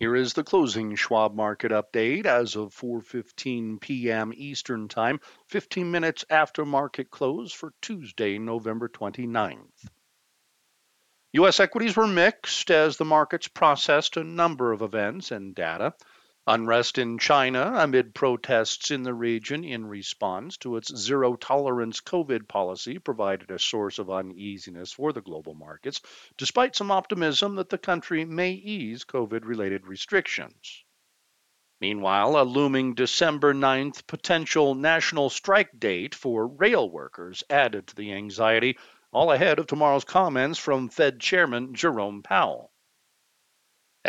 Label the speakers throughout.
Speaker 1: Here is the closing Schwab market update as of 4:15 p.m. Eastern Time, 15 minutes after market close for Tuesday, November 29th. US equities were mixed as the markets processed a number of events and data. Unrest in China amid protests in the region in response to its zero tolerance COVID policy provided a source of uneasiness for the global markets, despite some optimism that the country may ease COVID related restrictions. Meanwhile, a looming December 9th potential national strike date for rail workers added to the anxiety, all ahead of tomorrow's comments from Fed Chairman Jerome Powell.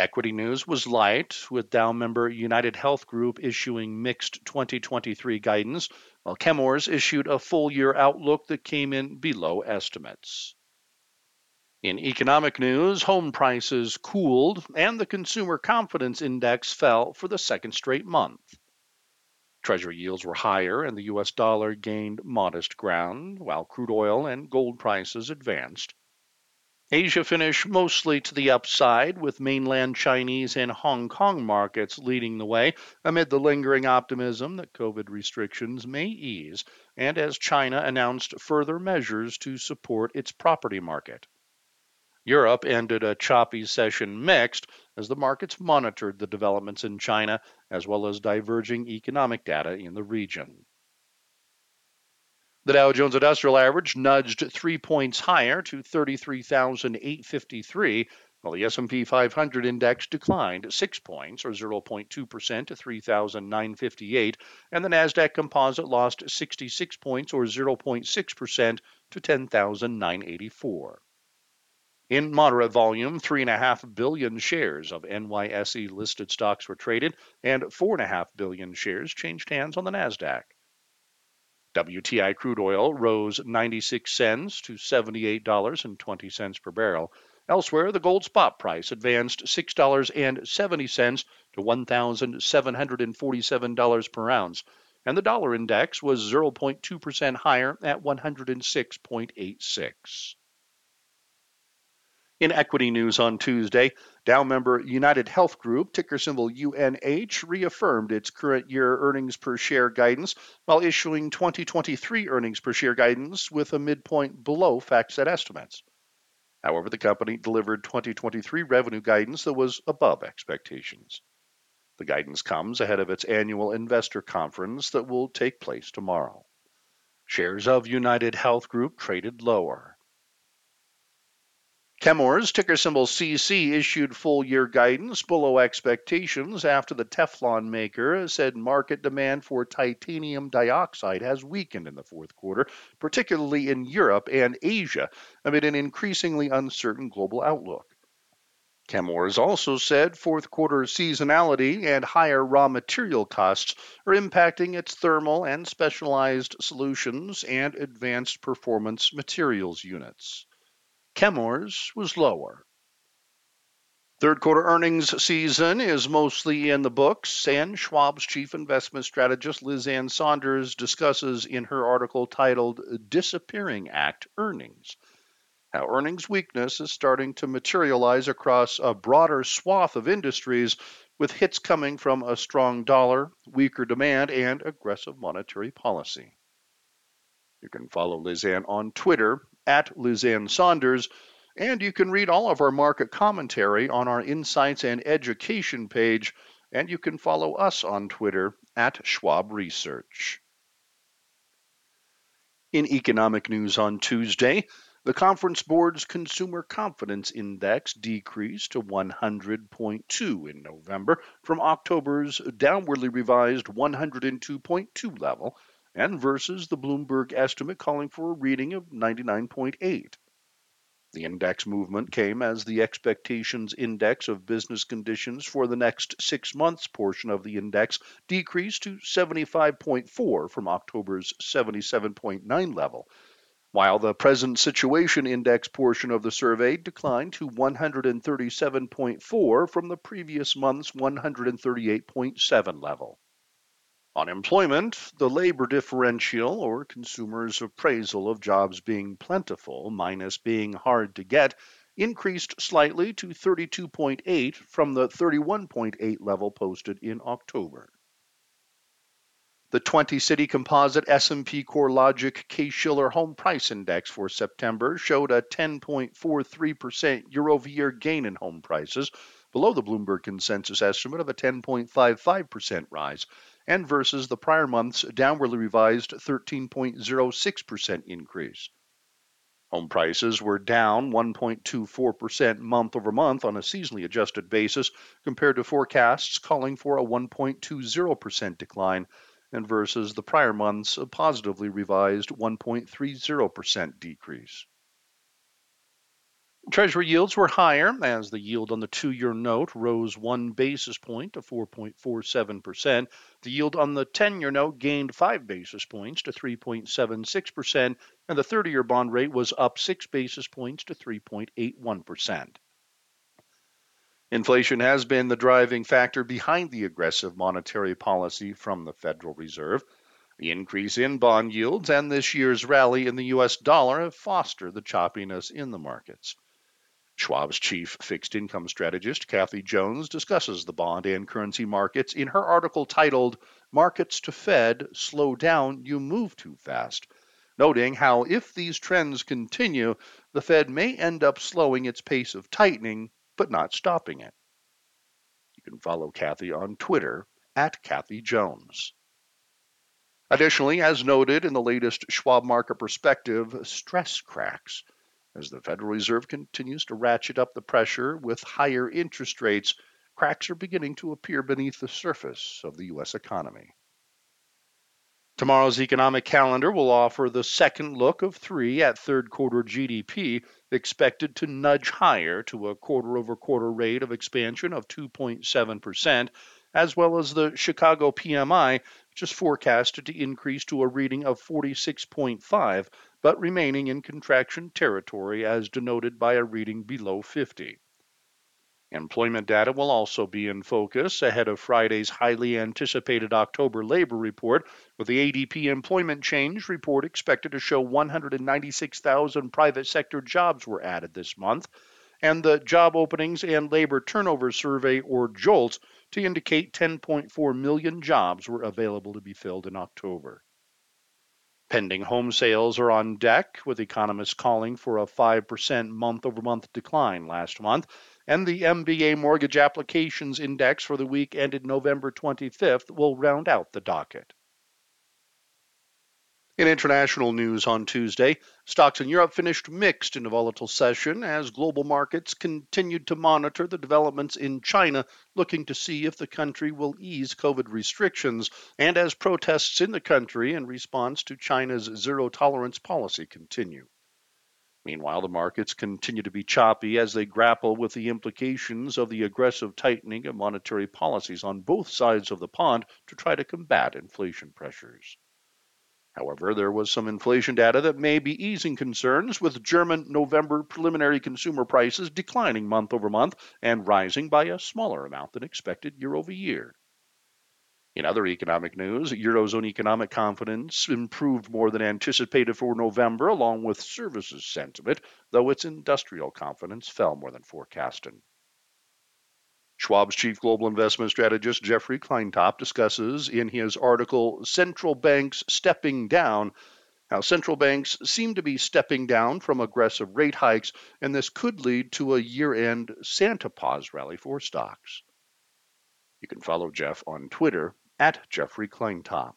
Speaker 1: Equity news was light, with Dow member United Health Group issuing mixed 2023 guidance, while Chemours issued a full year outlook that came in below estimates. In economic news, home prices cooled and the consumer confidence index fell for the second straight month. Treasury yields were higher and the US dollar gained modest ground, while crude oil and gold prices advanced. Asia finished mostly to the upside, with mainland Chinese and Hong Kong markets leading the way amid the lingering optimism that COVID restrictions may ease, and as China announced further measures to support its property market. Europe ended a choppy session mixed as the markets monitored the developments in China as well as diverging economic data in the region. The Dow Jones Industrial Average nudged 3 points higher to 33,853, while the S&P 500 index declined 6 points or 0.2% to 3,958, and the Nasdaq Composite lost 66 points or 0.6% to 10,984. In moderate volume, 3.5 billion shares of NYSE listed stocks were traded, and 4.5 billion shares changed hands on the NASDAQ. WTI crude oil rose 96 cents to $78.20 per barrel. Elsewhere, the gold spot price advanced $6.70 to $1,747 per ounce, and the dollar index was 0.2% higher at 106.86. In equity news on Tuesday, Dow member United Health Group, ticker symbol UNH, reaffirmed its current year earnings per share guidance while issuing 2023 earnings per share guidance with a midpoint below FactSet estimates. However, the company delivered 2023 revenue guidance that was above expectations. The guidance comes ahead of its annual investor conference that will take place tomorrow. Shares of United Health Group traded lower. Chemours, ticker symbol CC, issued full year guidance below expectations after the Teflon maker said market demand for titanium dioxide has weakened in the fourth quarter, particularly in Europe and Asia, amid an increasingly uncertain global outlook. Chemours also said fourth quarter seasonality and higher raw material costs are impacting its thermal and specialized solutions and advanced performance materials units. Chemours was lower. Third quarter earnings season is mostly in the books, and Schwab's chief investment strategist Liz Ann Sonders discusses in her article titled Disappearing Act Earnings how earnings weakness is starting to materialize across a broader swath of industries, with hits coming from a strong dollar, weaker demand, and aggressive monetary policy. You can follow Liz Ann on Twitter at Lizanne Sonders. And you can read all of our market commentary on our Insights and Education page. And you can follow us on Twitter at Schwab Research. In economic news on Tuesday, the Conference Board's Consumer Confidence Index decreased to 100.2 in November from October's downwardly revised 102.2 level and versus the Bloomberg estimate calling for a reading of 99.8. The index movement came as the expectations index of business conditions for the next six months portion of the index decreased to 75.4 from October's 77.9 level, while the present situation index portion of the survey declined to 137.4 from the previous month's 138.7 level. Unemployment, the labor differential, or consumers' appraisal of jobs being plentiful minus being hard to get, increased slightly to 32.8 from the 31.8 level posted in October. The 20-city composite S&P CoreLogic Case-Shiller Home Price Index for September showed a 10.43% year-over-year gain in home prices, below the Bloomberg consensus estimate of a 10.55% rise, and versus the prior month's downwardly revised 13.06% increase. Home prices were down 1.24% month over month on a seasonally adjusted basis, compared to forecasts calling for a 1.20% decline and versus the prior month's positively revised 1.30% decrease. Treasury yields were higher as the yield on the two year note rose one basis point to 4.47%. The yield on the 10 year note gained five basis points to 3.76%, and the 30 year bond rate was up six basis points to 3.81%. Inflation has been the driving factor behind the aggressive monetary policy from the Federal Reserve. The increase in bond yields and this year's rally in the U.S. dollar have fostered the choppiness in the markets. Schwab's chief fixed income strategist, Kathy Jones, discusses the bond and currency markets in her article titled Markets to Fed Slow Down, You Move Too Fast, noting how if these trends continue, the Fed may end up slowing its pace of tightening but not stopping it. You can follow Kathy on Twitter at Kathy Jones. Additionally, as noted in the latest Schwab Market Perspective, stress cracks. As the Federal Reserve continues to ratchet up the pressure with higher interest rates, cracks are beginning to appear beneath the surface of the U.S. economy. Tomorrow's economic calendar will offer the second look of three at third quarter GDP, expected to nudge higher to a quarter over quarter rate of expansion of 2.7%, as well as the Chicago PMI, which is forecasted to increase to a reading of 46.5, but remaining in contraction territory as denoted by a reading below 50. Employment data will also be in focus ahead of Friday's highly anticipated October labor report, with the ADP employment change report expected to show 196,000 private sector jobs were added this month, and the Job Openings and Labor Turnover Survey, or JOLTS, to indicate 10.4 million jobs were available to be filled in October. Pending home sales are on deck, with economists calling for a 5% month over month decline last month and the MBA Mortgage Applications Index for the week ended November 25th will round out the docket. In international news on Tuesday, stocks in Europe finished mixed in a volatile session as global markets continued to monitor the developments in China, looking to see if the country will ease COVID restrictions, and as protests in the country in response to China's zero tolerance policy continue. Meanwhile, the markets continue to be choppy as they grapple with the implications of the aggressive tightening of monetary policies on both sides of the pond to try to combat inflation pressures. However, there was some inflation data that may be easing concerns, with German November preliminary consumer prices declining month over month and rising by a smaller amount than expected year over year. In other economic news, Eurozone economic confidence improved more than anticipated for November, along with services sentiment, though its industrial confidence fell more than forecasted. Schwab's chief global investment strategist Jeffrey Kleintop discusses in his article Central Banks Stepping Down how central banks seem to be stepping down from aggressive rate hikes, and this could lead to a year end Santa pause rally for stocks. You can follow Jeff on Twitter at Jeffrey Kleintop.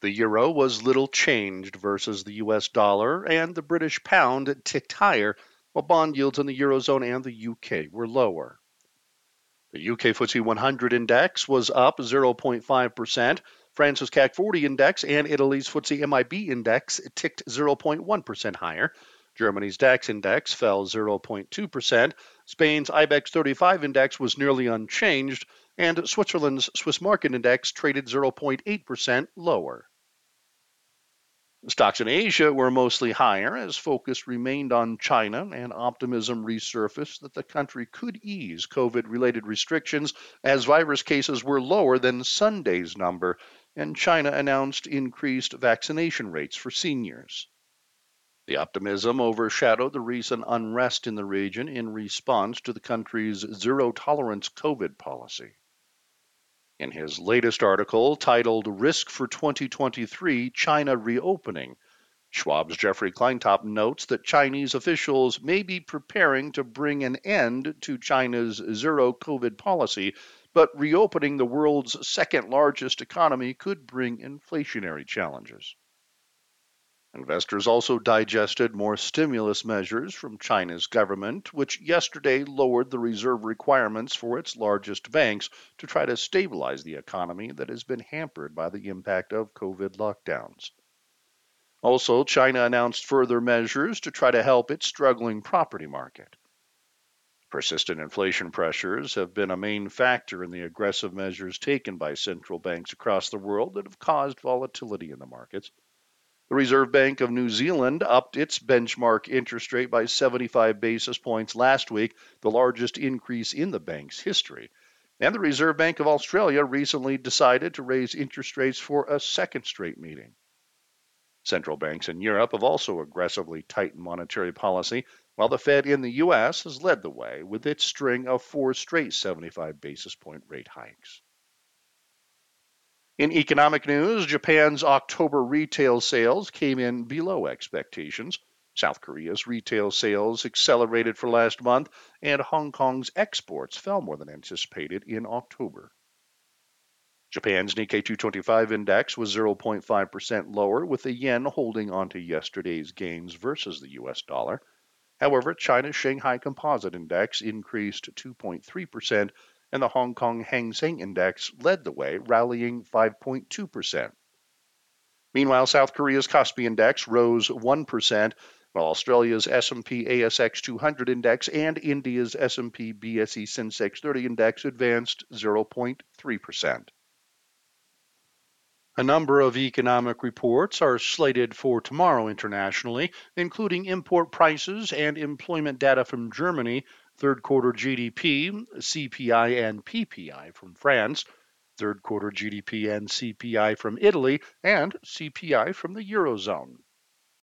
Speaker 1: The euro was little changed versus the US dollar, and the British pound ticked higher, while bond yields in the Eurozone and the UK were lower. The UK FTSE 100 index was up 0.5%. France's CAC 40 index and Italy's FTSE MIB index ticked 0.1% higher. Germany's DAX index fell 0.2%. Spain's IBEX 35 index was nearly unchanged, and Switzerland's Swiss market index traded 0.8% lower. Stocks in Asia were mostly higher as focus remained on China and optimism resurfaced that the country could ease COVID related restrictions as virus cases were lower than Sunday's number, and China announced increased vaccination rates for seniors. The optimism overshadowed the recent unrest in the region in response to the country's zero tolerance COVID policy. In his latest article titled Risk for 2023 China Reopening, Schwab's Jeffrey Kleintop notes that Chinese officials may be preparing to bring an end to China's zero COVID policy, but reopening the world's second largest economy could bring inflationary challenges. Investors also digested more stimulus measures from China's government, which yesterday lowered the reserve requirements for its largest banks to try to stabilize the economy that has been hampered by the impact of COVID lockdowns. Also, China announced further measures to try to help its struggling property market. Persistent inflation pressures have been a main factor in the aggressive measures taken by central banks across the world that have caused volatility in the markets. The Reserve Bank of New Zealand upped its benchmark interest rate by 75 basis points last week, the largest increase in the bank's history. And the Reserve Bank of Australia recently decided to raise interest rates for a second straight meeting. Central banks in Europe have also aggressively tightened monetary policy, while the Fed in the U.S. has led the way with its string of four straight 75 basis point rate hikes. In economic news, Japan's October retail sales came in below expectations. South Korea's retail sales accelerated for last month, and Hong Kong's exports fell more than anticipated in October. Japan's Nikkei 225 index was 0.5% lower, with the yen holding onto yesterday's gains versus the US dollar. However, China's Shanghai Composite Index increased 2.3%, and the Hong Kong Hang Seng Index led the way, rallying 5.2%. Meanwhile, South Korea's Kospi Index rose 1%, while Australia's S&P ASX 200 Index and India's S&P BSE Sensex 30 Index advanced 0.3%. A number of economic reports are slated for tomorrow internationally, including import prices and employment data from Germany, third quarter GDP, CPI, and PPI from France, third quarter GDP and CPI from Italy, and CPI from the Eurozone.